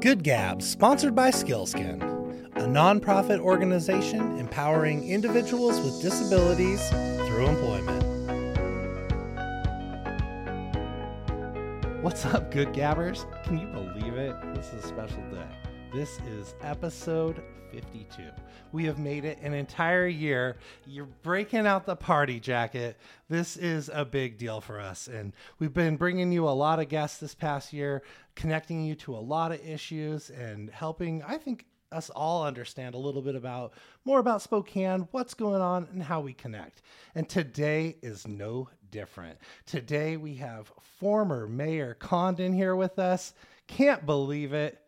Good Gabs, sponsored by Skils'kin, a nonprofit organization empowering individuals with disabilities through employment. What's up, Good Gabbers? Can you believe it? This is a special day. This is episode 52. We have made it an entire year. You're breaking out the party jacket. This is a big deal for us. And we've been bringing you a lot of guests this past year, connecting you to a lot of issues and helping, I think, us all understand a little bit about more about Spokane, what's going on, and how we connect. And today is no different. Today we have former Mayor Condon here with us. Can't believe it.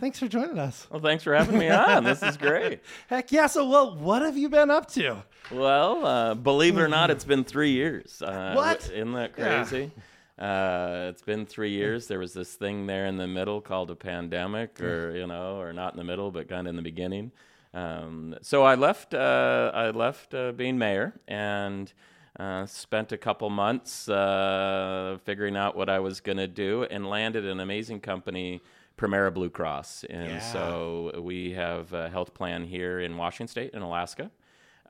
Thanks for joining us. Well, thanks for having me on. This is great. Heck yeah. So, well, what have you been up to? Well, uh, believe it or not, it's been three years. Uh, What? Isn't that crazy? Uh, it's been three years. There was this thing there in the middle called a pandemic, or you know, or not in the middle, but kind of in the beginning. Um, so I left. Uh, I left uh, being mayor and uh, spent a couple months uh, figuring out what I was going to do, and landed an amazing company, Premera Blue Cross. And Yeah. so we have a health plan here in Washington State in Alaska.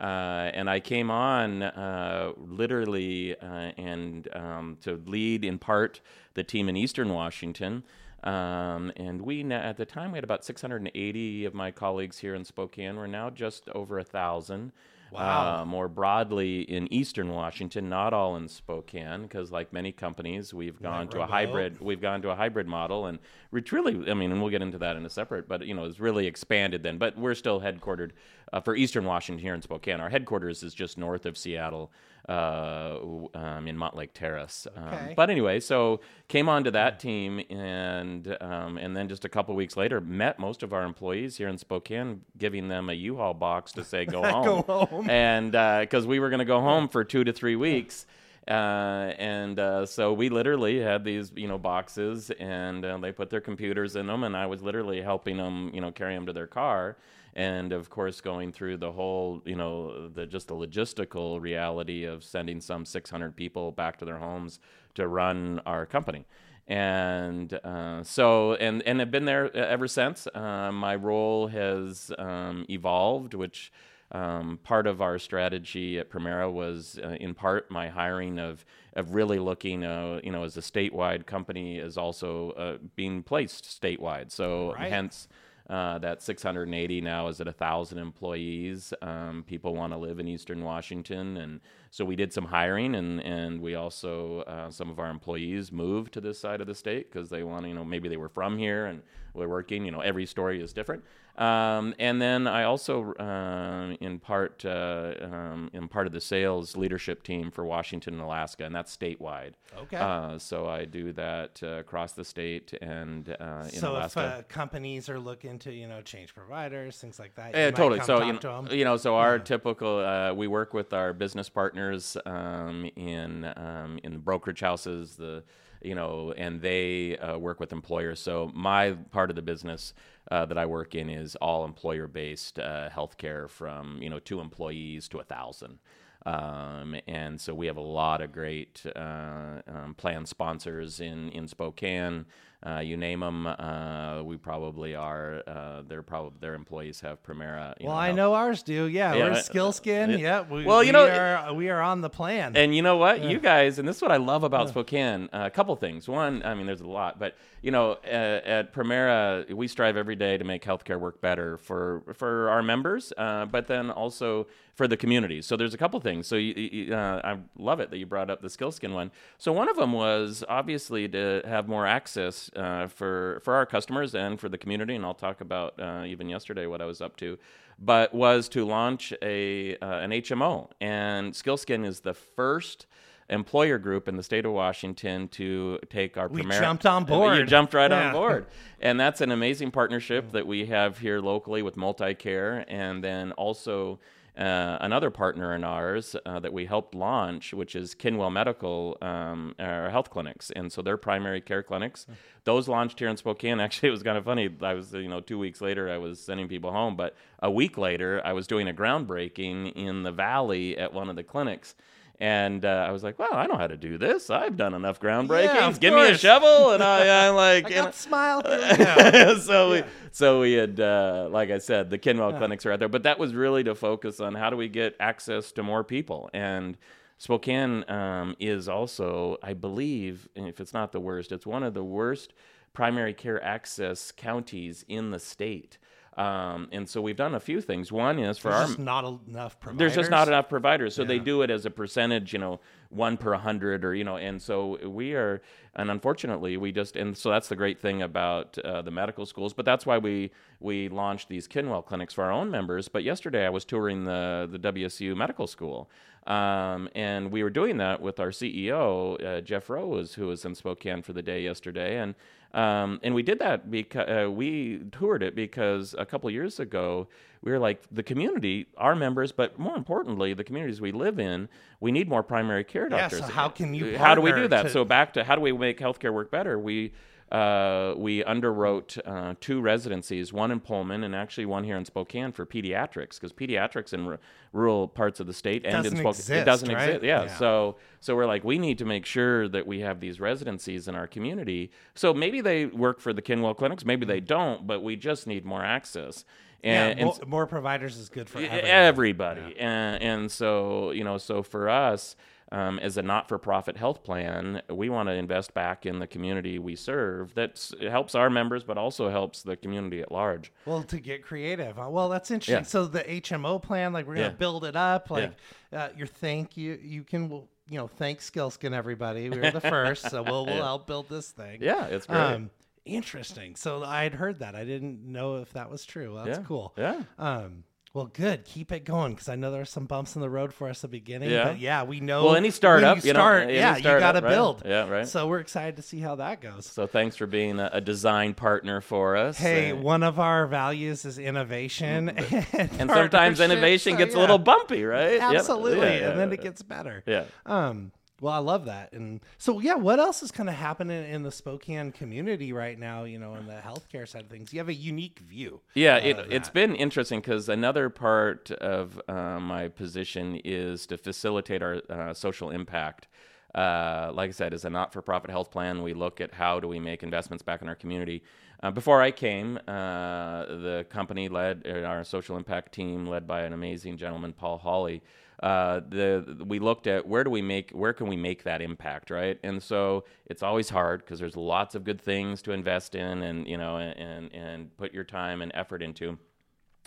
Uh, and I came on uh, literally uh, and um, to lead in part the team in Eastern Washington. Um, and we at the time we had about 680 of my colleagues here in Spokane. We're now just over a thousand. Wow. Uh, more broadly in Eastern Washington, not all in Spokane, because like many companies, we've gone to a hybrid. We've gone to a hybrid model, and which really, I mean, and we'll get into that in a separate. But you know, it's really expanded then. But we're still headquartered uh, for Eastern Washington here in Spokane. Our headquarters is just north of Seattle, uh, um, in Mountlake Terrace. Um, Okay. but anyway, so came onto that team, and um, and then just a couple weeks later, met most of our employees here in Spokane, giving them a U-Haul box to say go home, Go home. and because we were going to go home for two to three weeks. Uh, and uh, so we literally had these, you know, boxes, and uh, they put their computers in them, and I was literally helping them, you know, carry them to their car, and of course going through the whole, you know, the just the logistical reality of sending some 600 people back to their homes to run our company. And uh, so, and and have been there uh, ever since. Uh, my role has um, evolved, which um, part of our strategy at Premera was, uh, in part, my hiring of of really looking, uh, you know, as a statewide company is also uh, being placed statewide. So Right. hence. Uh, that 680 now is at 1,000 employees. Um, people want to live in Eastern Washington. And so we did some hiring, and, and we also, uh, some of our employees moved to this side of the state because they want you know, maybe they were from here and we're working. You know, every story is different. Um, and then I also, uh, in part, uh, um, in part of the sales leadership team for Washington and Alaska, and that's statewide. Okay. Uh, so I do that uh, across the state and uh, in Alaska. so, if uh, companies are looking to, you know, change providers, things like that, Yeah, totally. So talk you to know, 'em. you know, so our typical, uh, we work with our business partners um, in um, in the brokerage houses, the you know, and they uh, work with employers. So my part of the business uh, that I work in is all employer-based uh, healthcare, from you know two employees to a thousand. Um, and so we have a lot of great uh, um, plan sponsors in in Spokane. Uh, you name them, uh, we probably are. Uh, they're probably their employees have Premera. You Well, know, I know ours do. Yeah, Yeah, we're uh, Skils'kin. uh, yeah. We, well, you we know- are, we are on the plan. And you know what, you guys, and this is what I love about Spokane. Uh, a couple things. One, I mean, there's a lot, but you know, uh, at Premera, we strive every day to make healthcare work better for for our members, uh, but then also for the community. So there's a couple things. So you, you, uh, I love it that you brought up the Skils'kin one. So one of them was obviously to have more access uh, for for our customers and for the community. And I'll talk about uh, even yesterday what I was up to, but was to launch a uh, an HMO. And Skils'kin is the first employer group in the state of Washington to take our We Premera- jumped on board. You jumped right Yeah. on board. And that's an amazing partnership that we have here locally with MultiCare and then also uh, another partner in ours uh, that we helped launch, which is Kinwell Medical um, health clinics, and so they're primary care clinics. Those launched here in Spokane. Actually, it was kind of funny. I was, you know, two weeks later, I was sending people home, but a week later, I was doing a groundbreaking in the valley at one of the clinics. And uh, I was like, well, I know how to do this. I've done enough groundbreakings. Yeah, Give me a shovel, and I, I like. I got smile. So Yeah. we so we had uh, like I said, the Kinwell clinics are out there, but that was really to focus on how do we get access to more people and. Spokane um, is also, I believe, if it's not the worst, it's one of the worst primary care access counties in the state. Um, and so we've done a few things. One is for There's our just not enough providers. there's just not enough providers. So they do it as a percentage you know one per hundred or you know and so we are and unfortunately we just and so that's the great thing about uh, the medical schools but that's why we we launched these kinwell clinics for our own members. But yesterday i was touring the the wsu medical school. Um, and we were doing that with our ceo uh, jeff rose who was in spokane for the day yesterday. And um, and we did that because uh, we toured it because a couple years ago we were like the community, our members, but more importantly, the communities we live in, we need more primary care doctors. Yeah, so how can you How do we do that? to- So back to how do we make healthcare work better? We uh, we underwrote uh, two residencies, one in Pullman and actually one here in Spokane for pediatrics, because pediatrics in r- rural parts of the state and in Spokane it exist, doesn't right? exist. Yeah, Yeah. so so we're like we need to make sure that we have these residencies in our community. So maybe they work for the Kinwell clinics, maybe they don't, but we just need more access. Yeah, And, and more, more providers is good for E- everyone. everybody and, and so you know so for us um, as a not-for-profit health plan we want to invest back in the community we serve that helps our members but also helps the community at large Well, to get creative. Well, that's interesting. Yeah. So the HMO plan, like we're gonna Yeah. build it up. Like uh, your thank you, you can, you know, thank Skils'kin everybody. We were the first, so we'll we'll Yeah. help build this thing. yeah it's great Um, interesting. So I had heard that. I didn't know if that was true. Well, that's yeah. cool. yeah Um, well, good. Keep it going because I know there are some bumps in the road for us at the beginning. Yeah. But yeah, we know. well any startup you you know start, any yeah, you got to right? build. yeah right so, we're excited to see how that goes. So thanks for being a, a design partner for us Hey, Uh, one of our values is innovation, and, and sometimes innovation so gets a little bumpy right Yeah, Absolutely, yeah, yeah, and then yeah. it gets better. yeah Um, well, I love that, and so yeah, what else is kind of happening in the Spokane community right now? You know, in the healthcare side of things, you have a unique view. Yeah, it, it's been interesting because another part of uh, my position is to facilitate our uh, social impact. Uh, like I said, as a not-for-profit health plan, we look at how do we make investments back in our community. Uh, before I came, uh, the company led our social impact team, led by an amazing gentleman, Paul Hawley. Uh, the we looked at where do we make where can we make that impact, right? And so it's always hard because there's lots of good things to invest in, and you know, and and put your time and effort into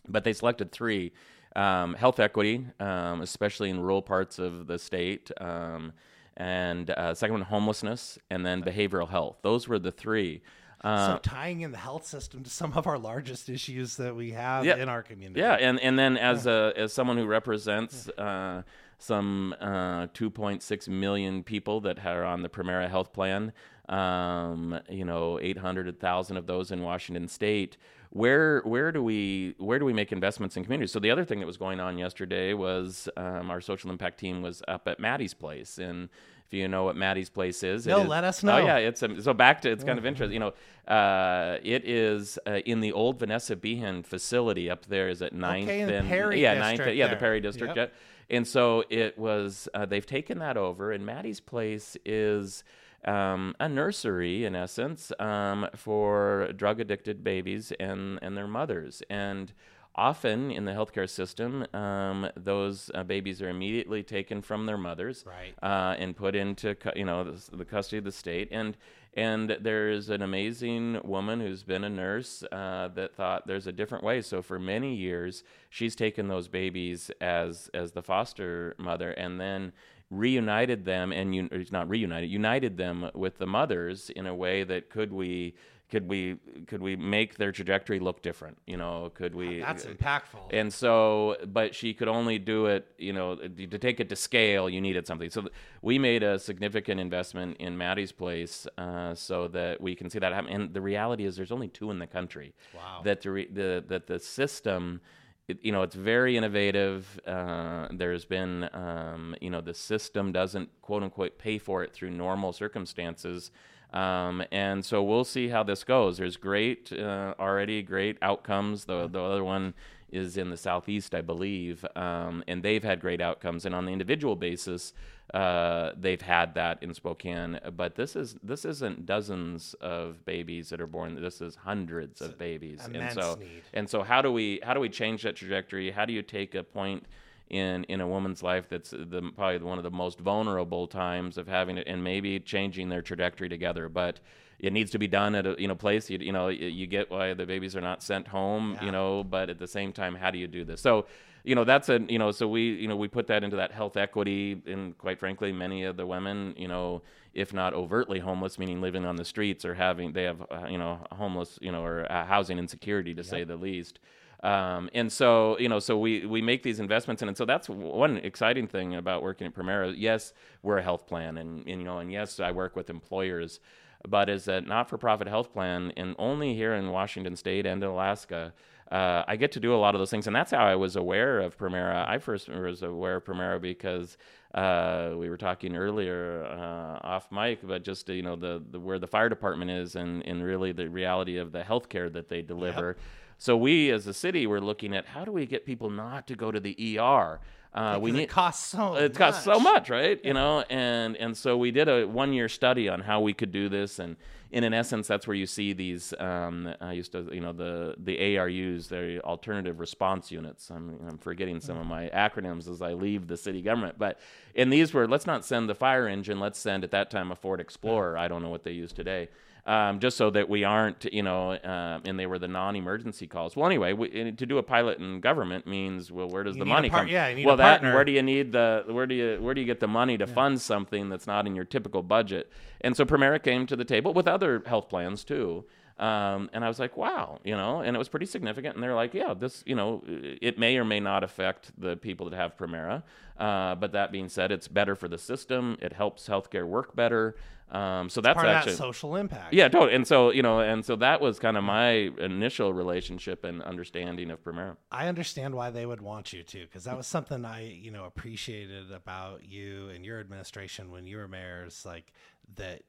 but they selected three um, health equity, um, especially in rural parts of the state, um, and uh, second one, homelessness, and then behavioral health. Those were the three. Uh, so tying in the health system to some of our largest issues that we have Yeah. in our community. yeah, and, and then as a, as someone who represents uh, some uh, 2.6 million people that are on the Premera Health Plan, um, you know, 800,000 of those in Washington State. Where where do we where do we make investments in communities? So the other thing that was going on yesterday was um, our social impact team was up at Maddie's place, and if you know what Maddie's place is, it No, is- let us know. Oh know. yeah, it's um, so back to it's kind of interesting. You know, uh, it is uh, in the old Vanessa Behan facility up there. Is it Ninth in the and Perry yeah, Ninth, district yeah, the. Perry district. Yep. Yeah. And so it was. Uh, they've taken that over, and Maddie's place is. Um, a nursery, in essence, um, for drug addicted babies and, and their mothers. And often in the healthcare system, um, those uh, babies are immediately taken from their mothers Right. uh, and put into cu- you know the, the custody of the state. And and there's an amazing woman who's been a nurse uh, that thought there's a different way. So for many years, she's taken those babies as as the foster mother, and then reunited them and un- it's not reunited united them with the mothers in a way that could we could we could we make their trajectory look different you know? Could we That's impactful. and so but she could only do it you know to take it to scale you needed something. So we made a significant investment in maddie's place uh, so that we can see that happen. And the reality is there's only two in the country. Wow. that the, re- the that the system it, you know it's very innovative. Uh, there's been um, you know the system doesn't quote unquote pay for it through normal circumstances um, and so we'll see how this goes. There's great, uh, already great outcomes. The the other one is in the southeast, I believe, um, and they've had great outcomes. And on the individual basis, uh, they've had that in Spokane. But this is this isn't dozens of babies that are born. This is hundreds of babies. And so need. and so how do we how do we change that trajectory? How do you take a point in in a woman's life that's the probably one of the most vulnerable times of having it and maybe changing their trajectory together, but it needs to be done at a you know place you, you know you, get why the babies are not sent home Yeah. you know but at the same time how do you do this? So you know that's a you know so we you know we put that into that health equity and quite frankly many of the women you know if not overtly homeless meaning living on the streets or having they have uh, you know homeless you know or uh, housing insecurity to say the least um, and so you know so we we make these investments in and so that's one exciting thing about working at Premera yes we're a health plan and, and you know and yes I work with employers but as a not-for-profit health plan and only here in Washington State and Alaska uh, I get to do a lot of those things, and that's how I was aware of Premera. I first was aware of Premera because uh, we were talking earlier uh, off mic, but just you know the, the where the fire department is, and, and really the reality of the healthcare that they deliver. So we, as a city, were looking at how do we get people not to go to the ER. Uh, we need it costs so it costs so much, right? You know, and and so we did a one year study on how we could do this, and, and in essence, that's where you see these. Um, I used to, you know, the the ARUs, the alternative response units. I'm I'm forgetting some of my acronyms as I leave the city government, but and these were let's not send the fire engine, let's send at that time a Ford Explorer. I don't know what they use today. Um, just so that we aren't, you know, uh, and they were the non-emergency calls. Well, anyway, we, to do a pilot in government means, well, where does You the money par- come? yeah, you need a well, that where do you need the where do you where do you get the money to fund something that's not in your typical budget? And so Premera came to the table with other health plans too. Um, and I was like, wow, you know, and it was pretty significant. And they're like, yeah, this, you know, it may or may not affect the people that have Premera. Uh, but that being said, it's better for the system. It helps healthcare work better. Um, so that's part of actually that social impact. yeah, totally. And so you know, and so that was kind of my initial relationship and understanding of Premera. I understand why they would want you to, because that was something I, you know, appreciated about you and your administration when you were mayors, like that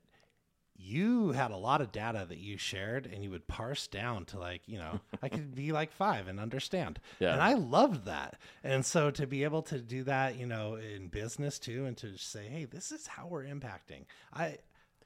you had a lot of data that you shared and you would parse down to like, you know, I could be like five and understand. Yeah. And I loved that. And so to be able to do that, you know, in business too, and to say, hey, this is how we're impacting. I,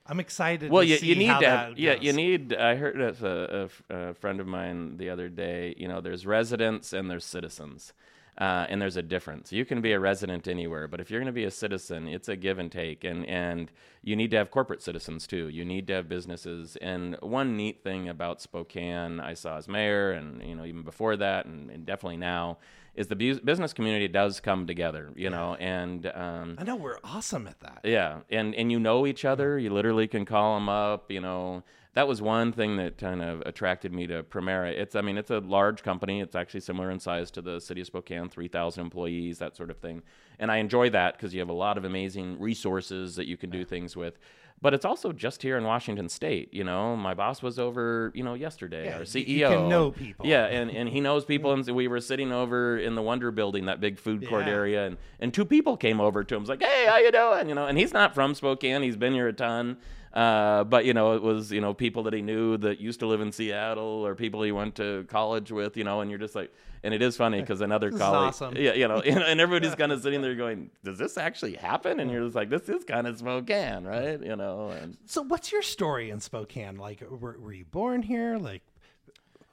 I'm excited. well to you, see you need how to that have, yeah you need i heard a, a a friend of mine the other day you know there's residents and there's citizens uh, and there's a difference you can be a resident anywhere but if you're going to be a citizen it's a give and take and and you need to have corporate citizens too you need to have businesses and one neat thing about spokane i saw as mayor and you know even before that and, and definitely now is the bu- business community does come together you know and um, I know we're awesome at that. yeah, and and you know each other. You literally can call them up. You know, that was one thing that kind of attracted me to Premera. It's, I mean, it's a large company. It's actually similar in size to the city of Spokane, three thousand employees, that sort of thing. And I enjoy that because you have a lot of amazing resources that you can do things with. But it's also just here in Washington State. You know, my boss was over, you know, yesterday. Yeah, our CEO you can know people. Yeah, and, and he knows people. And we were sitting over in the Wonder Building, that big food court Yeah. area, and, and two people came over to him. Was like, "Hey, how you doing?" You know, and he's not from Spokane. He's been here a ton. Uh, but you know, it was you know people that he knew that used to live in Seattle or people he went to college with. You know, and you're just like, and it is funny because another This is colleague, awesome. yeah, you know, and, and everybody's kind of sitting there going, "Does this actually happen?" And you're just like, "This is kind of Spokane, right?" You know, and So, what's your story in Spokane? Like, were, were you born here? Like,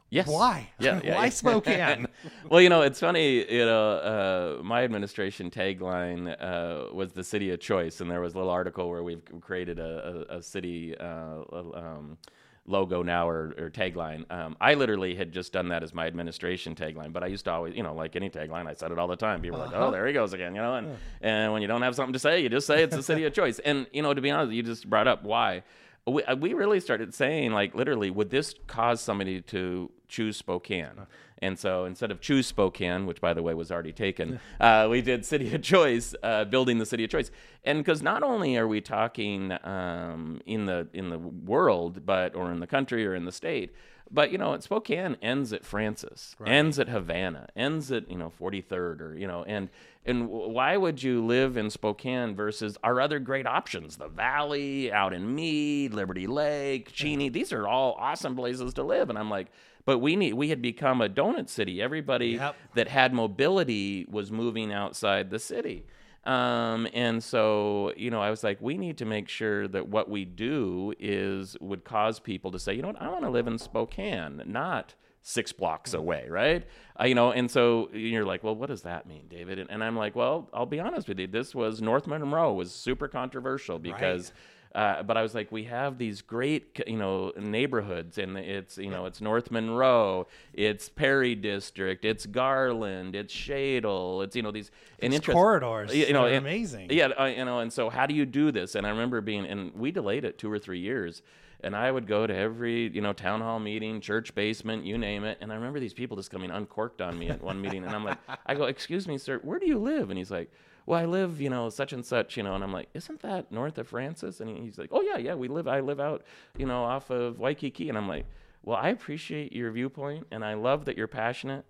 yes, why? Yeah, yeah, why yeah. Spokane? well, you know, it's funny. You know, uh, my administration tagline uh, was the city of choice, and there was a little article where we've created a, a, a city uh, um, logo now or, or tagline. Um, I literally had just done that as my administration tagline, but I used to always, you know, like any tagline, I said it all the time. People were like, Uh-huh. "Oh, there he goes again," you know, and and when you don't have something to say, you just say it's the city of choice. And you know, to be honest, you just brought up why. We, uh, we really started saying like literally would this cause somebody to choose spokane? And so instead of choose spokane which by the way was already taken uh, we did city of choice uh, building the city of choice. And because not only are we talking um, in the in the world but or in the country or in the state But you know, Spokane ends at Francis, ends at Havana, ends at you know 43rd, or you know, and and why would you live in Spokane versus our other great options, the Valley, out in Mead, Liberty Lake, Cheney? These are all awesome places to live, and I'm like. But we need we had become a donut city. Everybody Yep. that had mobility was moving outside the city. Um, and so, you know, I was like, we need to make sure that what we do is would cause people to say, you know what, I want to live in Spokane, not six blocks away, right? Uh, you know, and so you're like, well, what does that mean, David? And, and I'm like, well, I'll be honest with you. This was North Monroe was super controversial because. Uh, but I was like, we have these great, you know, neighborhoods, and it's, you know, it's North Monroe, it's Perry District, it's Garland, it's Shadle, it's, you know, these and interest- corridors, you know, and- amazing. Yeah, uh, you know, and so how do you do this? And I remember being, and we delayed it two or three years. And I would go to every, you know, town hall meeting, church basement, you name it. And I remember these people just coming uncorked on me at one meeting. And I'm like, I go, excuse me, sir, where do you live? And he's like, well, I live, you know, such and such, you know. And I'm like, isn't that north of Francis? And he's like, oh, yeah, yeah, we live, I live out, you know, off of Waikiki. And I'm like, well, I appreciate your viewpoint and I love that you're passionate.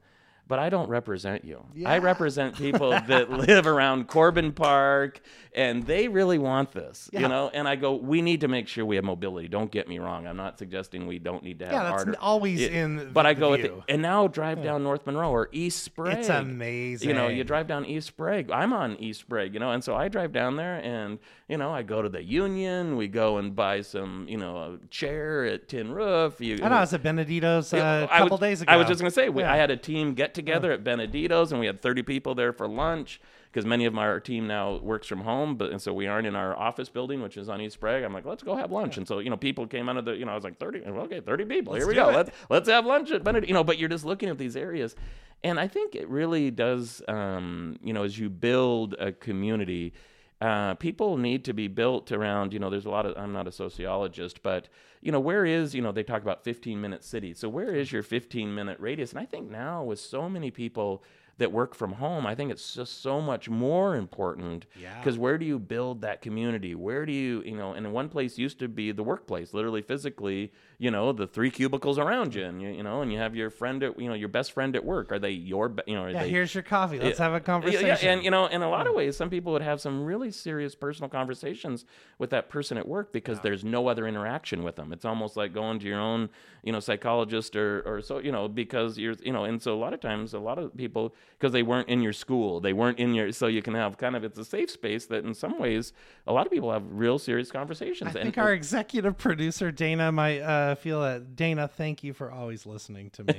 But I don't represent you. I represent people that live around Corbin Park, and they really want this, Yeah. you know. And I go, we need to make sure we have mobility. Don't get me wrong. I'm not suggesting we don't need to have Yeah, that's harder. always Yeah, in But the I go it, and now drive down North Monroe or East Sprague. It's amazing. You know, you drive down East Sprague. I'm on East Sprague, you know, and so I drive down there, and you know, I go to the Union. We go and buy some, you know, a chair at Tin Roof. You, I know I was at Benedito's uh, yeah, a couple days ago. I was just gonna say we, Yeah. I had a team get together at Benedito's, and we had 30 people there for lunch because many of our team now works from home, but and so we aren't in our office building, which is on East Sprague. I'm like, let's go have lunch, and so you know, people came out of the, you know, I was like 30, okay, 30 people, here we go, it. let's let's have lunch at Benedict, you know. But you're just looking at these areas, and I think it really does, um, you know, as you build a community uh, people need to be built around you know there's a lot of i'm not a sociologist but you know where is you know they talk about 15 minute cities. So where is your 15 minute radius? And i think now with so many people that work from home i think it's just so much more important Yeah. because where do you build that community where do you you know and one place used to be the workplace literally physically you know the three cubicles around you and you, you know and you have your friend at you know your best friend at work are they your you know Yeah, they here's your coffee. Let's yeah, have a conversation. yeah, and you know, in a lot of hmm. ways, some people would have some really serious personal conversations with that person at work because there's no other interaction with them. It's almost like going to your own, you know, psychologist or or so, you know, because you're, you know, and so a lot of times, a lot of people because they weren't in your school, they weren't in your, so you can have kind of it's a safe space that in some ways a lot of people have real serious conversations. I and think our executive producer Dana might uh, feel that. Dana, thank you for always listening to me.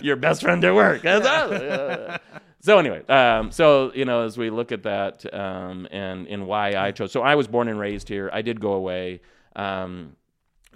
your best friend at work. Yeah. So anyway, um, so you know, as we look at that um, and and why I chose, so I was born and raised here. I did go away, um,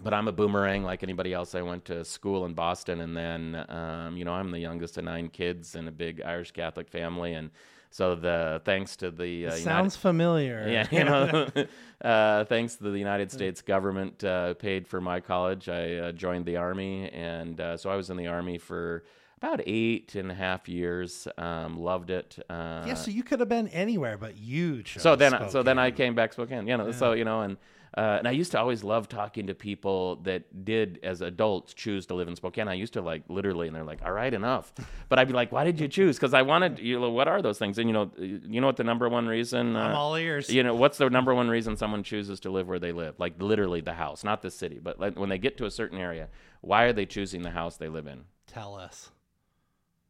but I'm a boomerang like anybody else. I went to school in Boston, and then um, you know, I'm the youngest of nine kids in a big Irish Catholic family, and so the thanks to the uh, United- Sounds familiar. yeah, you know, uh, thanks to the United States government uh, paid for my college. I uh, joined the army, and uh, so I was in the army for about eight and a half years. Um, loved it. Uh, Yeah, so you could have been anywhere, but you chose. so then, so then I came back to Spokane. You know, so you know, and uh, and I used to always love talking to people that did, as adults, choose to live in Spokane. I used to like literally, and they're like, "All right, enough." But I'd be like, "Why did you choose?" Because I wanted, you know, what are those things? And you know, you know what the number one reason? I'm uh, all ears. you know what's the number one reason someone chooses to live where they live like literally the house not the city but like when they get to a certain area why are they choosing the house they live in Tell us.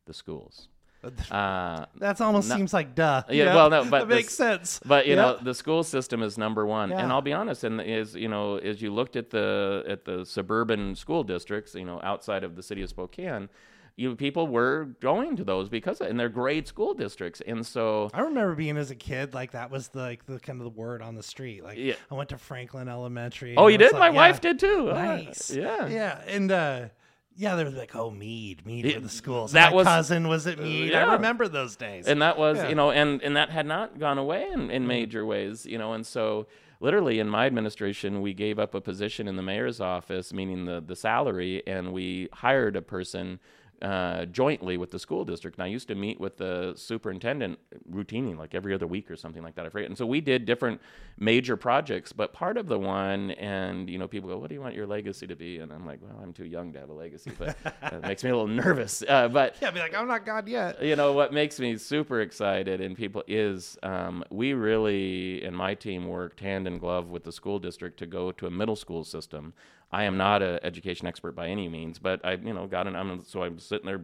the schools uh, That almost No- seems like duh. Yeah, Yep, well, no, but that makes sense. but you know the school system is number one Yeah. and i'll be honest and is you know as you looked at the at the suburban school districts you know outside of the city of spokane you people were going to those because and they're great school districts and so I remember being as a kid, like that was the, like the kind of the word on the street. Like Yeah. I went to Franklin Elementary. oh you did my like, wife did too Nice. yeah Yeah, and uh, yeah, they were like, oh, Mead, Mead Yeah, for the schools. that My was- cousin was at Mead. yeah. I remember those days. and that was Yeah. you know and and that had not gone away in, in mm-hmm. major ways you know and so literally in my administration we gave up a position in the mayor's office meaning the the salary and we hired a person uh, jointly with the school district. And I used to meet with the superintendent routinely, like every other week or something like that. I forget. And so we did different major projects. But part of the one, and you know, people go, "What do you want your legacy to be?" And I'm like, "Well, I'm too young to have a legacy, but it makes me a little nervous." Uh, but Yeah, be like, I'm not God yet. you know what makes me super excited and people is um, we really and my team worked hand in glove with the school district to go to a middle school system i am not an education expert by any means but i you know got an i'm so i'm sitting there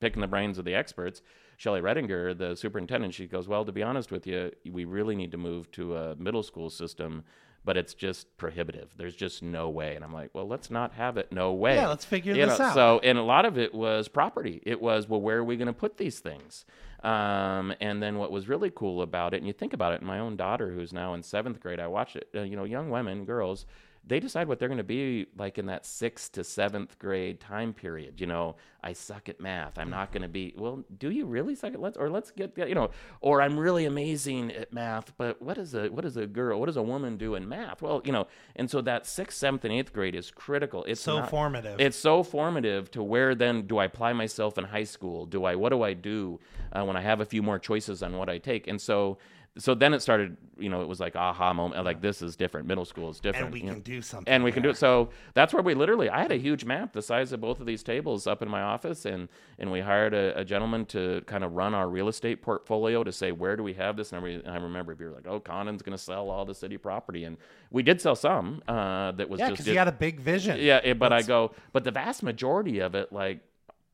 picking the brains of the experts Shelley Redinger, the superintendent, she goes, Well, to be honest with you, we really need to move to a middle school system, but it's just prohibitive. There's just no way. And I'm like, Well, let's not have it. No way. Yeah, let's figure You this know, out. So, and a lot of it was property. It was, Well, where are we going to put these things? Um, and then what was really cool about it, and you think about it, my own daughter, who's now in seventh grade, I watched it, uh, you know, young women, girls, they decide what they're going to be like in that sixth to seventh grade time period. You know, I suck at math. I'm not going to be. Well, do you really suck at let's or let's get you know, or I'm really amazing at math. But what is a what is a girl? What does a woman do in math? Well, you know, and so that sixth, seventh, and eighth grade is critical. It's So not- formative. It's so formative to where then do I apply myself in high school? Do I what do I do uh, when I have a few more choices on what I take? And so. So then it started, you know, it was like aha moment, like this is different. Middle school is different. and we you know can do something. and we can do it. So that's where we literally. I had a huge map the size of both of these tables up in my office, and and we hired a, a gentleman to kind of run our real estate portfolio to say where do we have this. And, I remember we were like, oh, Condon's going to sell all the city property, and we did sell some. Uh, that was Yeah, just because you had a big vision. yeah. It, but I go, but the vast majority of it, like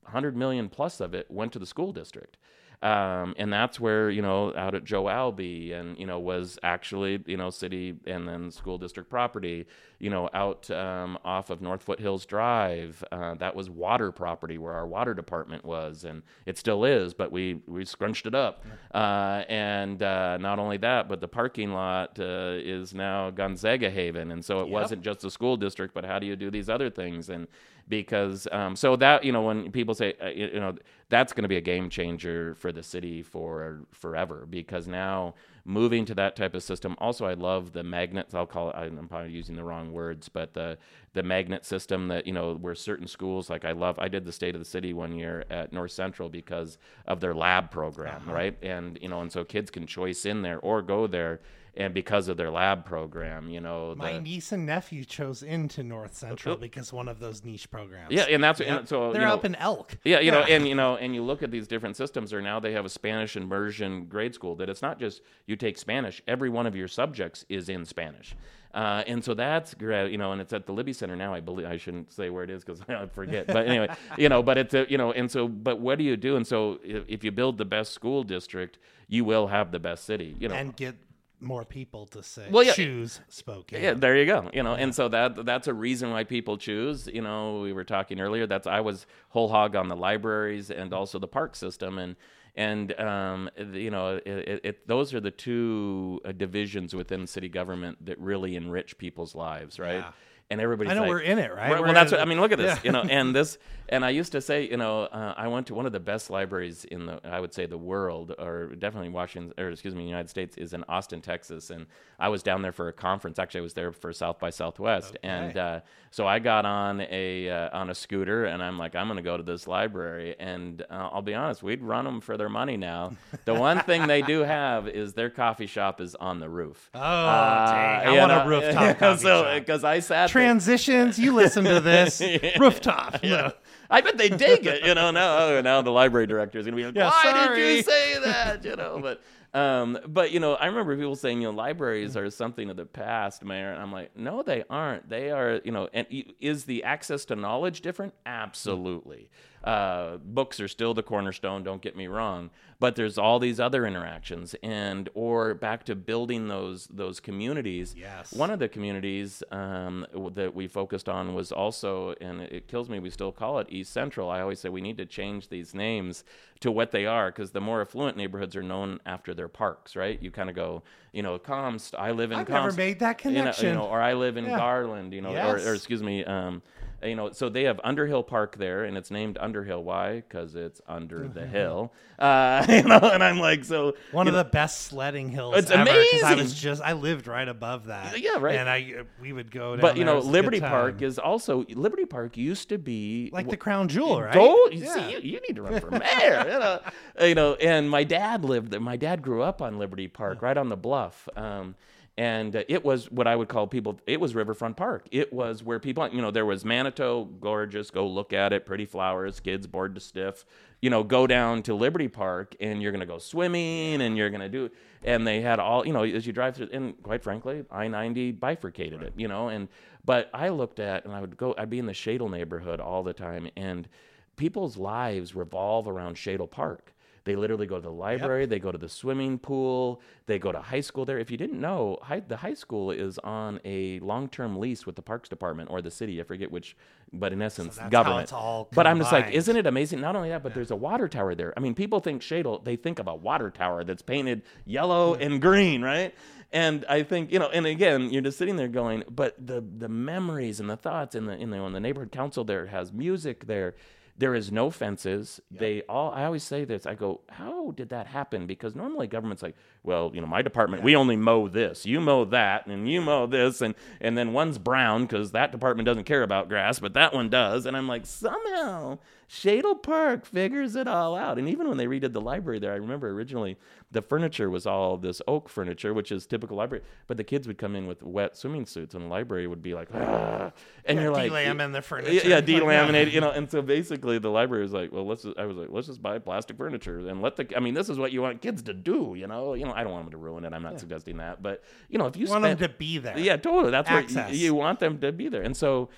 100 million plus of it, went to the school district. Um, and that's where you know out at Joe Albi and you know was actually you know city and then school district property you know out um, off of North Foothills Drive. Uh, that was water property where our water department was and it still is but we we scrunched it up. Uh, and uh, not only that but the parking lot uh, is now Gonzaga Haven. And so it Yep. wasn't just the school district but how do you do these other things? And because um, so that you know when people say uh, you, you know that's going to be a game changer for the city for forever because now moving to that type of system also i love the magnets i'll call it i'm probably using the wrong words but the the magnet system that you know where certain schools like i love i did the state of the city one year at north central because of their lab program right? And you know and so kids can choice in there or go there and because of their lab program you know My the, niece and nephew chose into North Central because one of those niche programs. yeah and that's and so they're you know, up in Elk. Yeah, you know, and you know, and you look at these different systems, or now they have a Spanish immersion grade school that it's not just you take Spanish; every one of your subjects is in Spanish, uh, and so that's great, you know, and it's at the Libby Center now. I believe I shouldn't say where it is because I forget, but anyway, you know, but it's a, you know, and so, but what do you do? And so, if, if you build the best school district, you will have the best city, you know, and get more people to say Well, yeah. choose Spokane. yeah, there you go. You know, and so that that's a reason why people choose. You know, we were talking earlier. That's I was whole hog on the libraries and also the park system, and and um, you know, it, it, it, those are the two uh, divisions within city government that really enrich people's lives, right? Yeah. And everybody's I know like, we're in it, right? Well, We're that's what I mean. Look at this, Yeah. you know, and this, and I used to say, you know, uh, I went to one of the best libraries in the, I would say, the world, or definitely Washington, or excuse me, United States, is in Austin, Texas, and I was down there for a conference. Actually, I was there for South by Southwest, and Okay. uh, so I got on a uh, on a scooter, and I'm like, I'm going to go to this library, and uh, I'll be honest, we'd run them for their money now. The one thing they do have is their coffee shop is on the roof. Oh, dang. I want a rooftop coffee so. Because I sat Transitions, you listen to this. Rooftop. yeah. I bet they dig it, you know. Now, oh, now the library director is gonna be like, Yeah, "Why sorry." did you say that?" You know, but, um, but you know, I remember people saying, you know, libraries are something of the past, Mayor, and I'm like, no, they aren't. They are, you know, and is the access to knowledge different? Absolutely. Uh, books are still the cornerstone. Don't get me wrong, but there's all these other interactions, and or back to building those those communities. Yes. One of the communities um, that we focused on was also, and it kills me, we still call it East Central. I always say we need to change these names to what they are because the more affluent neighborhoods are known after their parks, right? You kind of go, you know, Comst, I live in I've never made that you know- connection. You know, or I live in Yeah. Garland, you know, or, or excuse me, um, you know, so they have Underhill Park there, and it's named Underhill. Why? Because it's under the hill. Uh, you know, and I'm like, so One of know, the best sledding hills It's amazing. I was just I lived right above that. Yeah, right. And I we would go. But you. Know, was a good Liberty Park is also Liberty Park used to be like the crown jewel, right? Go, you Yeah. see, you, you need to run for mayor. you, know? you know, and my dad lived there. My dad grew up on Liberty Park, right on the bluff. Um, and uh, it was what I would call people. It was Riverfront Park. It was where people, you know, there was Manitou, gorgeous. Go look at it. Pretty flowers. Kids bored to stiff. You know, go down to Liberty Park, and you're gonna go swimming, and you're gonna do. And they had all, you know, as you drive through. And quite frankly, I ninety bifurcated it. You know, and but I looked at, and I would go. I'd be in the Shadle neighborhood all the time, and people's lives revolve around Shadle Park. They literally go to the library, they go to the swimming pool, they go to high school there. If you didn't know, high, the high school is on a long-term lease with the Parks Department or the city. I forget which, but in essence, how government. but I'm just like, isn't it amazing? Not only that, but there's a water tower there. I mean, people think Shadle, they think of a water tower that's painted yellow and green, right? And I think you know, and again, you're just sitting there going, but the the memories and the thoughts in the in the, in the neighborhood council there has music there. There is no fences. They all. I always say this. I go, how did that happen? Because normally government's like, well, you know, my department, we only mow this. You mow that, and you mow this, and and then one's brown because that department doesn't care about grass, but that one does. And I'm like, somehow Shadle Park figures it all out. And even when they redid the library there, I remember originally the furniture was all this oak furniture, which is typical library. But the kids would come in with wet swimming suits, and the library would be like, ah. and Yeah, you're like, delaminate the furniture. yeah, yeah, delaminate, you know. And so basically, the library was like, well, let's. Just, I was like, let's just buy plastic furniture and let the. I mean, this is what you want kids to do, you know. You know, I don't want them to ruin it. I'm not suggesting that, but you know, if you want them to be there. yeah, totally. That's what you, you want them to be there. And so,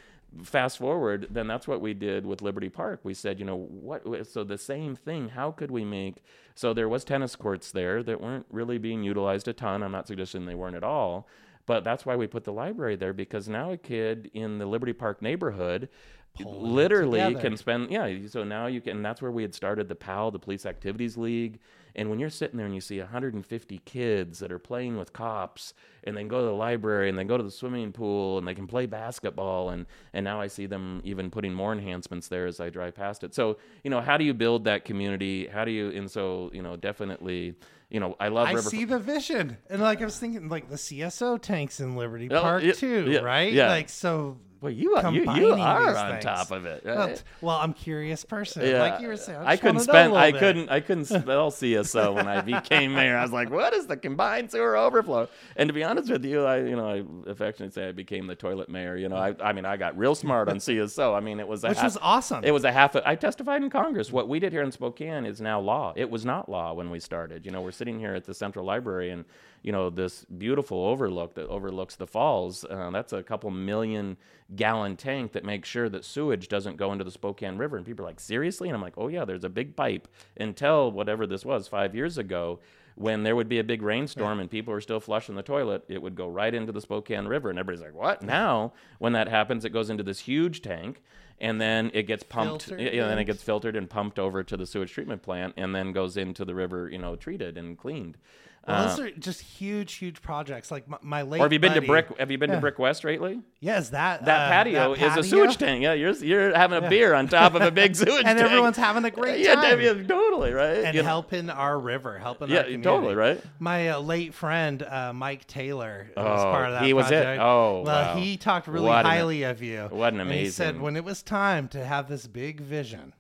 fast forward, then that's what we did with Liberty Park. We said, you know, what? So the same thing. How could we make? So there was tennis courts there that weren't really being utilized a ton. I'm not suggesting they weren't at all. But that's why we put the library there because now a kid in the Liberty Park neighborhood literally can spend yeah so now you can and that's where we had started the pal the police activities league. And when you're sitting there and you see 150 kids that are playing with cops and then go to the library and then go to the swimming pool and they can play basketball and and now i see them even putting more enhancements there as i drive past it. So you know how do you build that community? How do you and so you know definitely you know i love I river see the vision, and like I was thinking, like the CSO tanks in Liberty Oh, Park yeah, too, yeah, right? yeah. Like so. well you are you, you are on things. top of it Well, right? t- well, I'm a curious person. Yeah, Like you were saying, I, I couldn't wanna know a spend. I bit. couldn't. I couldn't spell CSO when I became mayor. I was like, "What is the combined sewer overflow?" And to be honest with you, I, you know, I affectionately say I became the toilet mayor. You know, I, I mean, I got real smart on CSO. I mean, it was a Which half, was awesome. It was a half. A, I testified in Congress. What we did here in Spokane is now law. It was not law when we started. You know, we're sitting here at the Central Library and you know this beautiful overlook that overlooks the falls. Uh, that's a couple million gallon tank that makes sure that sewage doesn't go into the Spokane River. And people are like, seriously? And I'm like, oh yeah, there's a big pipe. Until whatever this was five years ago. When there would be a big rainstorm and people are still flushing the toilet, it would go right into the Spokane River, and everybody's like, "What?" Now, when that happens, it goes into this huge tank, and then it gets pumped. Filtered Yeah, then it and- gets filtered and pumped over to the sewage treatment plant, and then goes into the river, you know, treated and cleaned. Well, Uh, those are just huge, huge projects. Like my, my late. or have you been to Brick? Have you been Yeah. to Brick West lately? Yes, that That uh, patio is a sewage tank. Yeah, you're you're having a beer on top of a big sewage tank. and tank. everyone's having a great yeah, time. yeah, totally right. and You know? helping our river, helping Yeah, our community. totally, right? My uh, late friend uh, Mike Taylor was Oh, part of that. he was it? project. Oh, well, wow. he talked really What an- highly of you. what an And he said when it was time to have this big vision,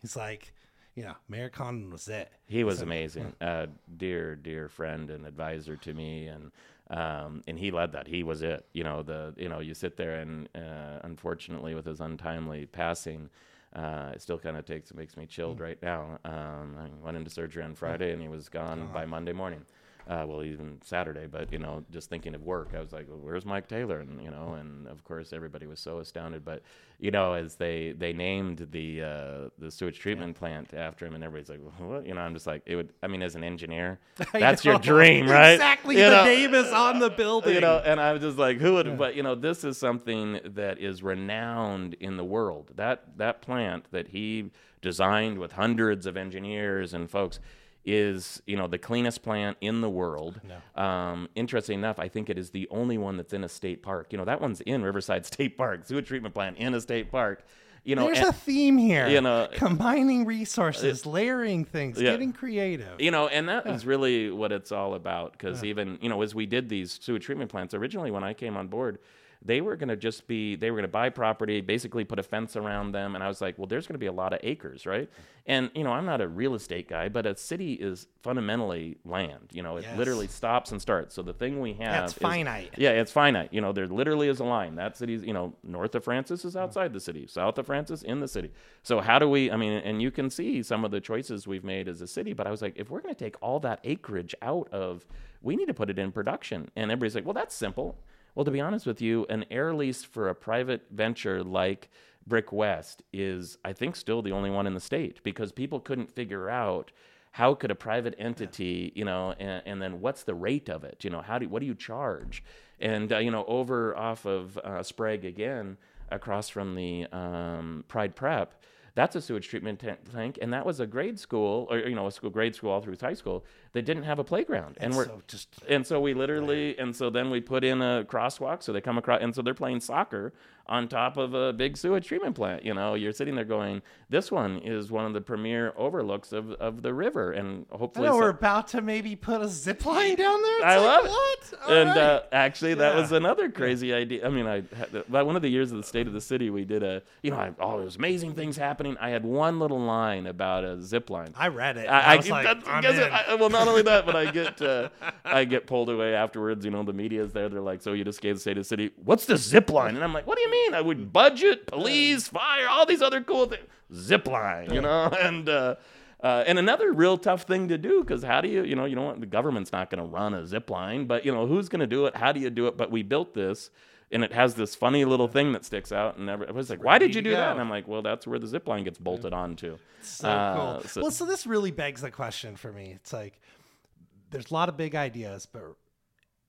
he's like, you know, Mayor Condon was it. He was amazing, uh, dear, dear friend and advisor to me, and um, and he led that. He was it. You know, the you know you sit there and uh, unfortunately with his untimely passing, uh, it still kind of takes makes me chilled right now. Um, I went into surgery on Friday and he was gone by Monday morning. Uh, well, even Saturday, but you know, just thinking of work, I was like, well, "Where's Mike Taylor?" And you know, and of course, everybody was so astounded. But you know, as they they named the uh, the sewage treatment plant after him, and everybody's like, "What?" You know, I'm just like, it would. I mean, as an engineer, that's your dream, right? Exactly. You the know? name is on the building. You know, and I was just like, who would? But you know, this is something that is renowned in the world. That that plant that he designed with hundreds of engineers and folks is you know the cleanest plant in the world. No. Um, interesting enough, I think it is the only one that's in a state park. You know that one's in Riverside State Park, sewage treatment plant in a state park. You know, There's and- a theme here. you know- combining resources, layering things, Yeah. getting creative. you know, and that is really what it's all about. Because even you know, as we did these sewage treatment plants originally, when I came on board, they were going to just be they were going to buy property, basically put a fence around them, and I was like, well, there's going to be a lot of acres, right? And you know, I'm not a real estate guy, but a city is fundamentally land. You know, it Yes. literally stops and starts. So the thing we have That's is- finite. yeah, it's finite. You know, there literally is a line. That city's, you know, north of Francis is mm. outside the city, south of Francis in the city. So how do we? I mean, and you can see some of the choices we've made as a city. But I was like, if we're going to take all that acreage out of, we need to put it in production. And everybody's like, well, that's simple. Well, to be honest with you, an air lease for a private venture like Brick West is, I think, still the only one in the state because people couldn't figure out how could a private entity, you know, and, and then what's the rate of it? You know, how do what do you charge? And uh, you know, over off of uh, Sprague again, across from the um, Pride Prep, that's a sewage treatment ta- tank, and that was a grade school, or you know, a school grade school all through high school that didn't have a playground, and we're so just and so we literally, and so then we put in a crosswalk so they come across, and so they're playing soccer on top of a big sewage treatment plant. You know, you're sitting there going, this one is one of the premier overlooks of, of the river, and I hopefully, know so- we're about to maybe put a zip line down there. It's I like, love it. what? All and right. uh, actually, that was another crazy idea. I mean, I had, one of the years of the state of the city, we did a, you know, I, oh, there's amazing things happening. I had one little line about a zip line. I read it. I, I, was like, I'm in. I- well, not only that, but I get uh, I get pulled away afterwards. You know, the media's there. They're like, "So you just gave the state of the city? What's the zip line?" And I'm like, "What do you mean? I would budget, police, fire, all these other cool things. Zip line, you know?" And uh, uh, and another real tough thing to do because how do you, you know, you don't want the government's not going to run a zip line, but you know, who's going to do it? How do you do it? But we built this. And it has this funny little thing that sticks out, and every- I was like, "Why did you do that?" And I'm like, "Well, that's where the zip line gets bolted onto." So Uh, cool. so- well, so this really begs the question for me. It's like there's a lot of big ideas, but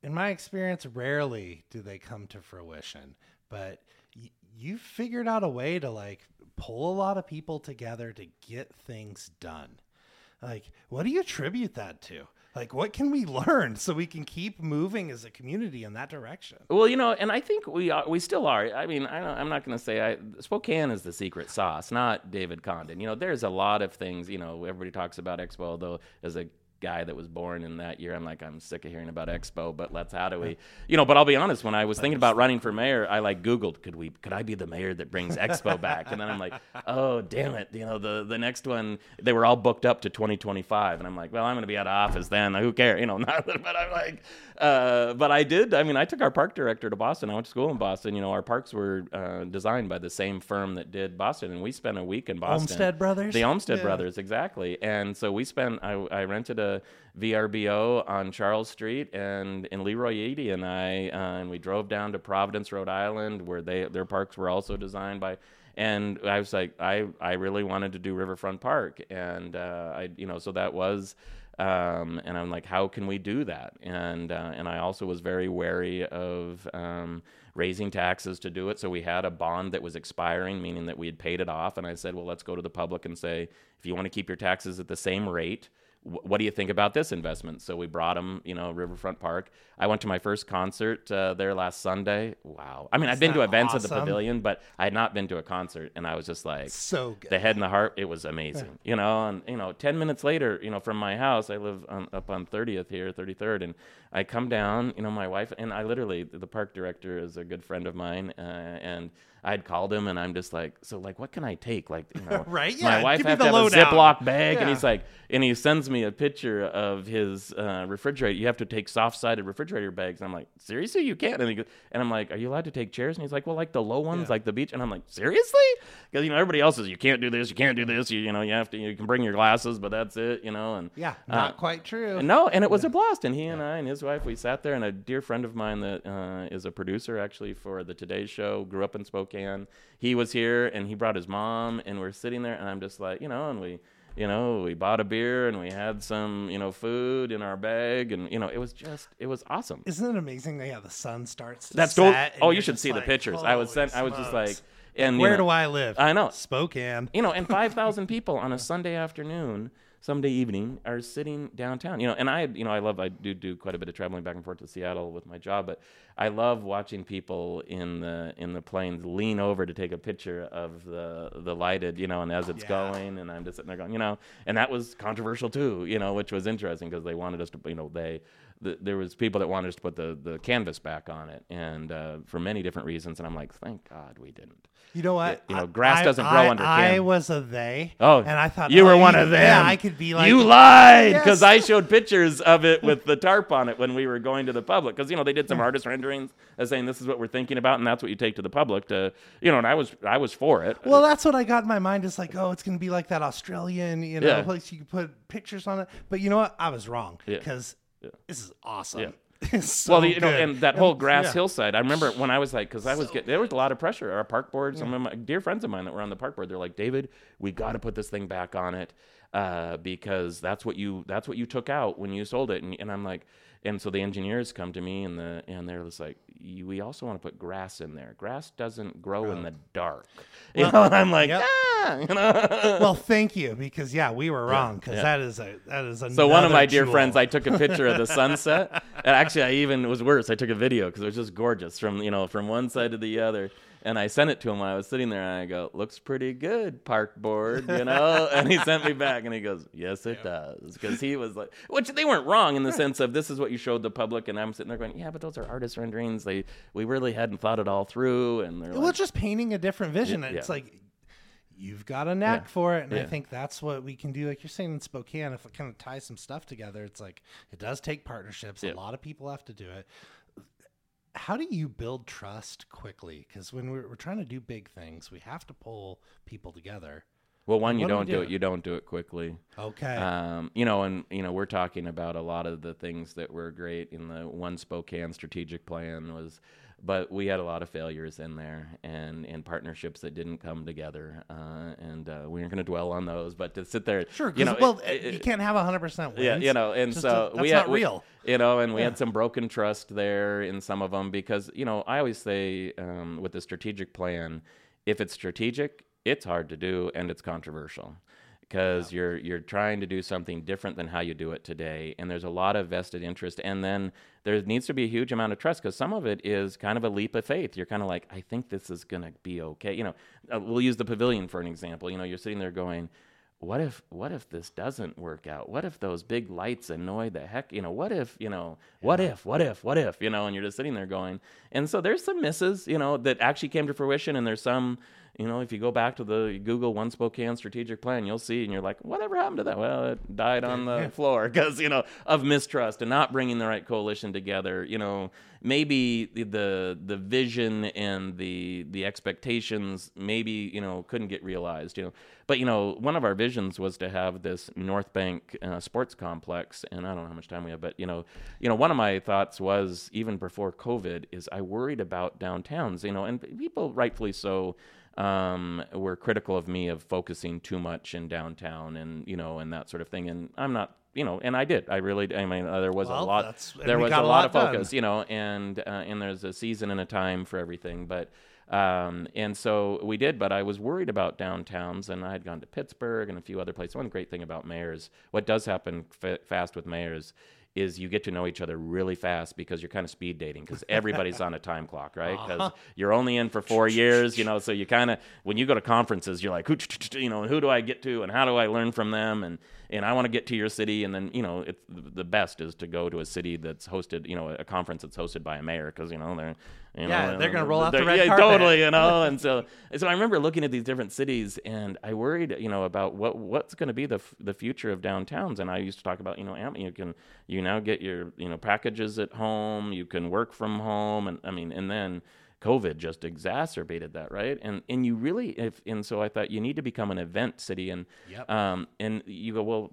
in my experience, rarely do they come to fruition. But y- you figured out a way to like pull a lot of people together to get things done. Like, what do you attribute that to? Like, what can we learn so we can keep moving as a community in that direction? Well, you know, and I think we are, we still are. I mean, I, i'm not going to say I, Spokane is the secret sauce, not David Condon. You know, there's a lot of things. You know, everybody talks about Expo, although as a guy that was born in that year, I'm like, I'm sick of hearing about Expo. But let's how do we, you know? But I'll be honest. When I was thinking about running for mayor, I like Googled, could we, could I be the mayor that brings Expo back? And then I'm like, oh damn it, you know, the the next one they were all booked up to 2025, and I'm like, well, I'm going to be out of office then. Who cares? You know, not, but I'm like, uh, but I did. I mean, I took our park director to Boston. I went to school in Boston. You know, our parks were uh, designed by the same firm that did Boston, and we spent a week in Boston. Olmsted Brothers? The Olmsted Yeah. Brothers, exactly. And so we spent. I, I rented a VRBO on Charles Street, and and Leroy Eadie and I, uh, and we drove down to Providence, Rhode Island, where they their parks were also designed by. And I was like, I, I really wanted to do Riverfront Park, and uh, I, you know, so that was um, and I'm like, how can we do that? And uh, and I also was very wary of um, raising taxes to do it. So we had a bond that was expiring, meaning that we had paid it off. And I said, well, let's go to the public and say, if you want to keep your taxes at the same rate, what do you think about this investment? So we brought them, you know, Riverfront Park. I went to my first concert uh, there last Sunday. Wow. I mean, I've been to events at the pavilion, but I had not been to a concert, and I was just like, So good. the head and the heart it was amazing you know and you know 10 minutes later you know from my house i live on, up on 30th here 33rd and i come down you know my wife and i literally the park director is a good friend of mine uh, and i'd called him and i'm just like so like what can i take? Like you know Right, my wife give me have the to have a ziploc bag and he's like and he sends me a picture of his uh, refrigerator. You have to take soft-sided refrigerator bags. And i'm like seriously? You can't? And, he goes, and i'm like are you allowed to take chairs? And he's like well like the low ones Yeah. like the beach. And i'm like seriously? Because you know everybody else says you can't do this you can't do this you, you know you have to you can bring your glasses but that's it you know and yeah, uh, not quite true. no, and it was a blast. And he and I and his wife, we sat there, and a dear friend of mine that uh, is a producer actually for the Today Show, grew up in Spokane. He was here, and he brought his mom, and we're sitting there, and I'm just like, you know, and we, you know, we bought a beer, and we had some, you know, food in our bag, and you know, it was just, it was awesome. Isn't it amazing that yeah, the sun starts to That's set? gold. and Oh, you should see the pictures. I was "Holy sent. I was just like, and where know- do I live? I know. Spokane. you know, and 5,000 people on a Sunday afternoon Sunday evening are sitting downtown. You know, and I, you know, I love, I do do quite a bit of traveling back and forth to Seattle with my job, but I love watching people in the in the planes lean over to take a picture of the the lighted, you know, and as oh, it's Yeah. going, and I'm just sitting there going, you know, and that was controversial too, you know, which was interesting because they wanted us to, you know, they. The, there was people that wanted us to put the, the canvas back on it, and uh, for many different reasons. And I'm like, thank God we didn't. You know what? you know, grass I- doesn't grow I, under I was a they. Oh, and I thought you oh, were one of them. Yeah, I could be like you lied because Yes. I showed pictures of it with the tarp on it when we were going to the public. Because you know they did some artist renderings as saying this is what we're thinking about, and that's what you take to the public to you know. And I was I was for it. Well, that's what I got in my mind. Is like, oh, it's gonna be like that Australian, you know, Yeah. place you can put pictures on it. But you know what? I was wrong because this is awesome. Yeah. So well, you know, good. and that whole grass yeah. hillside. I remember when I was like, because I was getting there was a lot of pressure. Our park board, some of my dear friends of mine that were on the park board, they're like, David, we got to put this thing back on it uh, because that's what you that's what you took out when you sold it. And, and I'm like, and so the engineers come to me and the and they're just like, we also want to put grass in there. Grass doesn't grow in the dark. You Well, know, and I'm like, yep. ah, you know. Well, thank you because yeah, we were wrong because yeah. that is a that is a. So one of my dear friends, I took a picture of the sunset, and actually, I even it was worse. I took a video because it was just gorgeous from you know from one side to the other, and I sent it to him while I was sitting there, and I go, "Looks pretty good, park board," you know. and he sent me back, and he goes, "Yes, it does," because he was like, which they weren't wrong in the sense of this is what you showed the public, and I'm sitting there going, "Yeah, but those are artist renderings. They we really hadn't thought it all through," and they're well, like, just painting a different vision. Yeah. It's like you've got a knack Yeah. for it, and I think that's what we can do. Like you're saying in Spokane, if it kind of ties some stuff together, it's like it does take partnerships. Yeah. A lot of people have to do it. How do you build trust quickly? Because when we're, we're trying to do big things, we have to pull people together. "Well, one, you What do we don't do do? it. You don't do it quickly." Okay. Um, you know, and you know, we're talking about a lot of the things that were great in the one Spokane strategic plan was, but we had a lot of failures in there and and partnerships that didn't come together. Uh, and uh, we aren't going to dwell on those, but to sit there, sure you know, well, it- you can't have hundred percent wins. yeah, you know, and Just so a- we not had, we- real. you know, and we Yeah. had some broken trust there in some of them because you know I always say um, with the strategic plan, if it's strategic, it's hard to do and it's controversial because you're you're trying to do something different than how you do it today, and there's a lot of vested interest, and then there needs to be a huge amount of trust because some of it is kind of a leap of faith. You're kind of like, I think this is gonna be okay. You know, uh, we'll use the pavilion for an example. You know, you're sitting there going what if what if this doesn't work out what if those big lights annoy the heck you know what if you know what if what if what if you know and you're just sitting there going and so there's some misses you know that actually came to fruition and there's some you know if you go back to the google one spokane strategic plan you'll see and you're like whatever happened to that? Well it died on the floor because you know of mistrust and not bringing the right coalition together you know. Maybe the the, the vision and the the expectations maybe you know couldn't get realized you know. But you know one of our visions was to have this north bank uh, sports complex and i don't know how much time we have but you know you know one of my thoughts was even before covid is i worried about downtowns you know and people rightfully so um, were critical of me of focusing too much in downtown and you know and that sort of thing. And i'm not you know and i did. I really i mean uh, there was Well, a lot there was a lot lot of done. focus you know and uh, and there's a season and a time for everything. But um, and so we did but i was worried about downtowns and i had gone to pittsburgh and a few other places. One great thing about mayors what does happen fa- fast with mayors is you get to know each other really fast because you're kind of speed dating because everybody's on a time clock right? Because Uh-huh. you're only in for four years you know so you kind of when you go to conferences you're like who you know who do i get to and how do i learn from them? And and i want to get to your city and then you know it's the best is to go to a city that's hosted you know a conference that's hosted by a mayor because you know they're you Yeah, know, they're gonna roll out the red yeah, carpet. totally you know and so so i remember looking at these different cities and i worried you know about what what's going to be the f- the future of downtowns and i used to talk about you know Am- you can you now get your you know packages at home you can work from home and i mean and then covid just exacerbated that right? And and you really if and so i thought you need to become an event city and Yep. um and you go well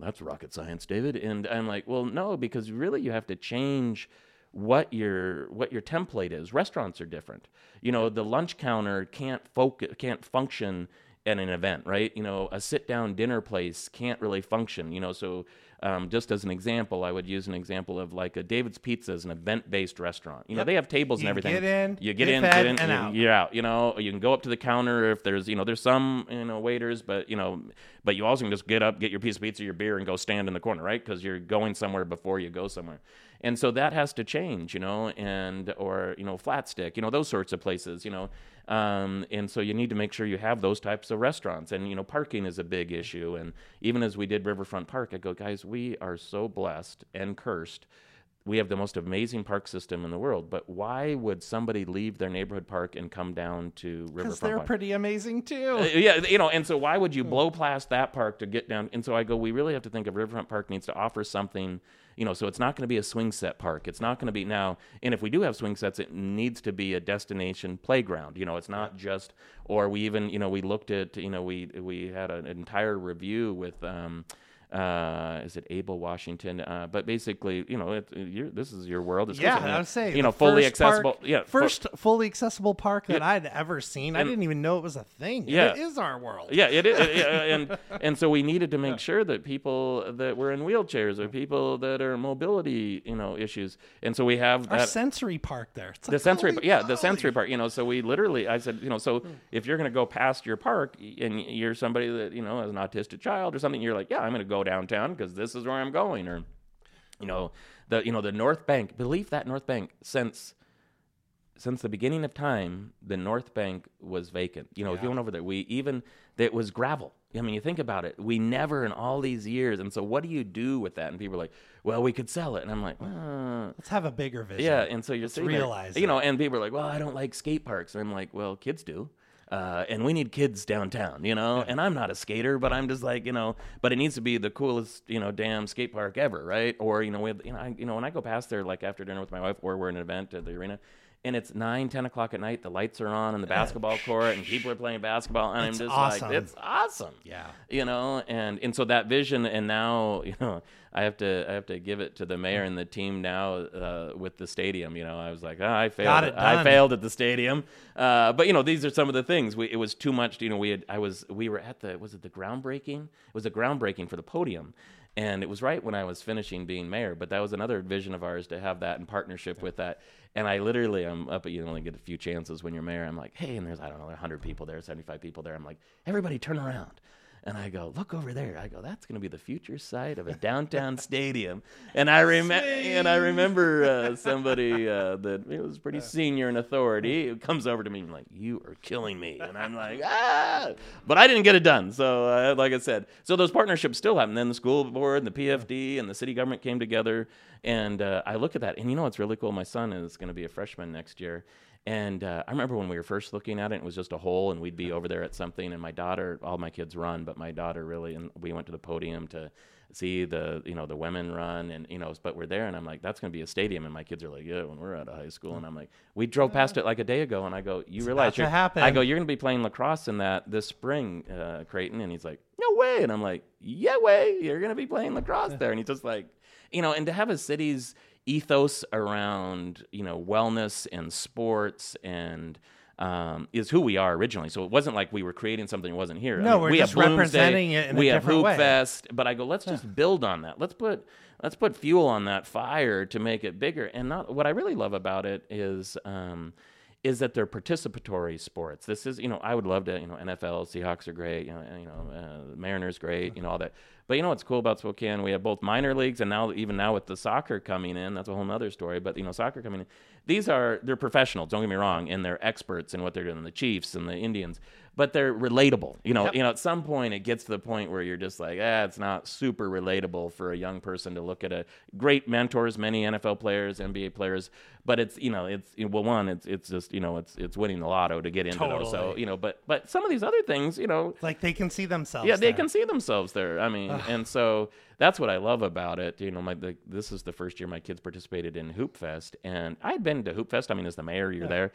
that's rocket science david. And i'm like well no because really you have to change what your what your template is. Restaurants are different. You know the lunch counter can't focus can't function at an event right? You know a sit down dinner place can't really function you know so Um, just as an example, I would use an example of like a David's Pizza is an event-based restaurant. You know, Yep. they have tables You and everything. get in, you get, get in, get in, and out. you're out. You know, you can go up to the counter if there's, you know, there's some, you know, waiters, but you know, but you also can just get up, get your piece of pizza, your beer, and go stand in the corner, right? Because you're going somewhere before you go somewhere. And so that has to change, you know, and or you know, flat stick, you know, those sorts of places, you know. Um, and so you need to make sure you have those types of restaurants. And you know, parking is a big issue. And even as we did Riverfront Park, I go, guys, we are so blessed and cursed we have the most amazing park system in the world. But why would somebody leave their neighborhood park and come down to Riverfront? Because they're Park? pretty amazing too. Uh, yeah, you know, and so why would you Hmm. blow past that park to get down? And so I go, we really have to think of Riverfront Park needs to offer something, you know, so it's not going to be a swing set park. It's not going to be now, and if we do have swing sets, it needs to be a destination playground. You know, it's not just, or we even, you know, we looked at, you know, we we had an entire review with. Um, uh, is it Abel Washington? Uh, but basically, you know, it, you're, this is your world. It's yeah, I would say you know, fully first park- accessible. yeah, fu- first fully accessible park that Yeah. I'd ever seen. I didn't even know it was a thing. Yeah. it is our world. Yeah, it is, yeah, and and so we needed to make sure that people that were in wheelchairs or people that are mobility, you know, issues, and so we have Our that sensory park there. The sensory, holy yeah, the sensory park. You know, so we literally, I said, you know, so if you're going to go past your park and you're somebody that you know has an autistic child or something, you're like, yeah, I'm going to go downtown because this is where I'm going, or you know, the you know the North Bank. Believe that North Bank since since the beginning of time, the North Bank was vacant. You know, if you went over there, we even it was gravel. I mean, you think about it. We never in all these years, and so what do you do with that? And people are like, well, we could sell it, and I'm like, uh, Let's have a bigger vision. yeah, and so you're Let's sitting there, realize you know, and people are like, "Well, I don't like skate parks." And I'm like, "Well, kids do." Uh, and we need kids downtown, you know. And I'm not a skater, but I'm just like, you know, but it needs to be the coolest, you know, damn skate park ever, right? Or you know, we have, you know, I, you know, when I go past there, like after dinner with my wife, or we're in an event at the arena, and it's nine, ten o'clock at night, the lights are on in the basketball court, and people are playing basketball, and It's I'm just awesome. like, it's awesome. Yeah. you know and and so that vision and now you know i have to i have to give it to the mayor and the team now uh, with the stadium you know. I was like oh, i failed i failed at the stadium. Uh, but you know these are some of the things. We, it was too much you know we had i was we were at the was it the groundbreaking? It was a groundbreaking for the podium and it was right when I was finishing being mayor, but that was another vision of ours to have that in partnership with that. And I literally, I'm up, at you only get a few chances when you're mayor. I'm like, hey, and there's, I don't know, 100 people there, 75 people there. I'm like, everybody turn around. And I go, look over there. I go, that's going to be the future site of a downtown stadium. And I remember, and I remember uh, somebody uh, that it was pretty senior in authority who comes over to me and like, you are killing me. And I'm like, ah, but I didn't get it done. So, uh, like I said, so those partnerships still happen. Then the school board and the PFD and the city government came together, and uh, I look at that, and you know what's really cool? My son is going to be a freshman next year. And uh, I remember when we were first looking at it, it was just a hole, and we'd be over there at something. And my daughter, all my kids run, but my daughter really, and we went to the podium to see the, you know, the women run, and you know, but we're there, and I'm like, that's going to be a stadium, and my kids are like, yeah, when we're out of high school, and I'm like, we drove past it like a day ago, and I go, you it's realize you're, happen. I go, you're going to be playing lacrosse in that this spring, uh, Creighton, and he's like, no way, and I'm like, yeah way, you're going to be playing lacrosse there, and he's just like, you know, and to have a city's ethos around you know wellness and sports and um, is who we are originally. So it wasn't like we were creating something that wasn't here. I No, mean, we're we just have representing it in a we have different Hoop way. Fest, but I go, let's just build on that. Let's put let's put fuel on that fire to make it bigger. And not what I really love about it is. Um, is that they're participatory sports. This is, you know, I would love to, you know, NFL, Seahawks are great, you know, you know, uh, Mariners great, you know, all that. But you know what's cool about Spokane? We have both minor leagues and now even now with the soccer coming in, that's a whole other story. But you know, soccer coming in, these are they're professionals. Don't get me wrong, and they're experts in what they're doing. The Chiefs and the Indians, but they're relatable. You know, Yep. you know, at some point it gets to the point where you're just like, ah, it's not super relatable for a young person to look at a great mentors, many NFL players, NBA players, but it's you know, it's well, one, it's it's just you know, it's it's winning the lotto to get into those. So you know, but but some of these other things, you know, Like they can see themselves. yeah, they can see themselves there. I mean, and so that's what I love about it. You know, my the, this is the first year my kids participated in Hoop Fest, and I'd been to Hoop Fest. I mean, as the mayor, you're there,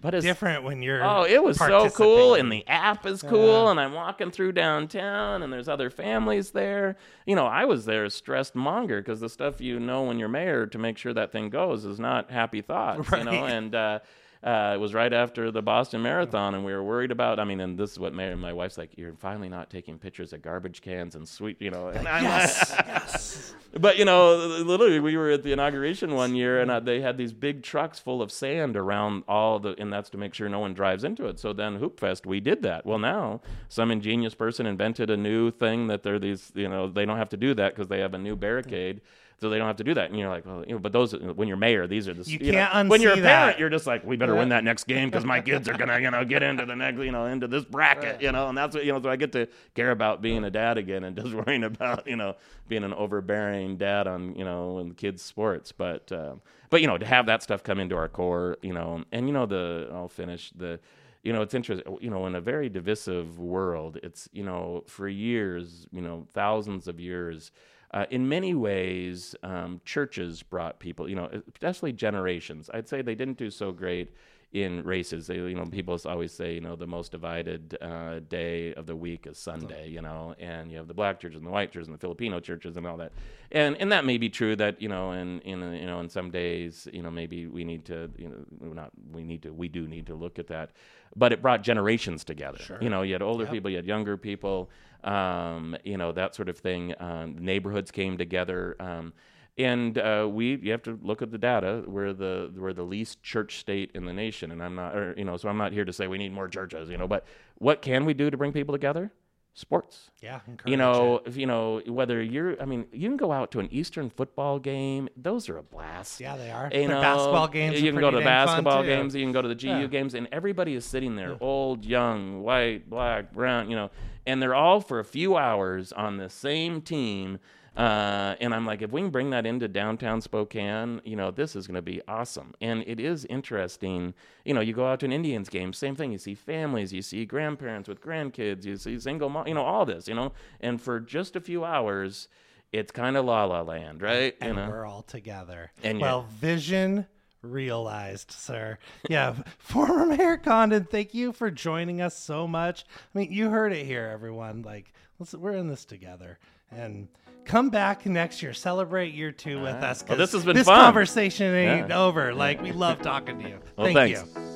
but it's different when you're. Oh, it was so cool, and the app is cool, and I'm walking through downtown, and there's other families there. You know, I was there stressed monger because the stuff you know when you're mayor to make sure that thing goes is not happy thoughts, you know, and uh, uh, it was right after the Boston Marathon, and we were worried about. I mean, and this is what Mary, my wife's like, "You're finally not taking pictures of garbage cans and sweet, you know." And Yes, like- yes. but you know, literally, we were at the inauguration one year, and uh, they had these big trucks full of sand around all the, and that's to make sure no one drives into it. So then, Hoop Fest, we did that. Well, now some ingenious person invented a new thing that they're these, you know, they don't have to do that because they have a new barricade. So they don't have to do that, and you're like, well, you know, but those when you're mayor, these are the You know, can't when you're a parent, that. you're just like, we better win that next game because my kids are gonna, you know, get into the next, you know, into this bracket, you know, and that's what you know. So I get to care about being a dad again and just worrying about, you know, being an overbearing dad on, you know, in kids' sports. But, um, but you know, to have that stuff come into our core, you know, and you know, the I'll finish the. You know, it's interesting. You know, in a very divisive world, it's you know, for years, you know, thousands of years, uh, in many ways, um, churches brought people, you know, especially generations. I'd say they didn't do so great in races. They, you know, people always say, you know, the most divided uh, day of the week is Sunday, you know, and you have the black churches and the white churches and the Filipino churches and all that. And and that may be true that, you know, in, in you know, in some days, you know, maybe we need to, you know, not we need to, we do need to look at that. But it brought generations together. You know, you had older people, you had younger people, um, you know, that sort of thing. Um, neighborhoods came together. Um, and uh, we you have to look at the data. We're the we're the least church state in the nation, and I'm not, or, you know, so I'm not here to say we need more churches, you know. But what can we do to bring people together? Sports. Yeah, You know, it. you know whether you're. I mean, you can go out to an Eastern football game. Those are a blast. Yeah, they are. You The know, basketball games. You can go to fun, basketball games. You can go to the GU Yeah. games, and everybody is sitting there, old, young, white, black, brown. You know, and they're all for a few hours on the same team. Uh, and I'm like, if we can bring that into downtown Spokane, you know, this is going to be awesome. And it is interesting. You know, you go out to an Indians game, same thing. You see families, you see grandparents with grandkids, you see single mom, you know, all this, you know. And for just a few hours, it's kind of la la land, right? you and know, we're all together. And well, vision realized, sir. Yeah, former Mayor Condon, thank you for joining us so much. I mean, you heard it here, everyone. Like, let's, we're in this together, and come back next year, celebrate year two with us. Well, this has been this fun. conversation ain't Yeah. over. Like, we love talking to you. Well, thank thanks. you.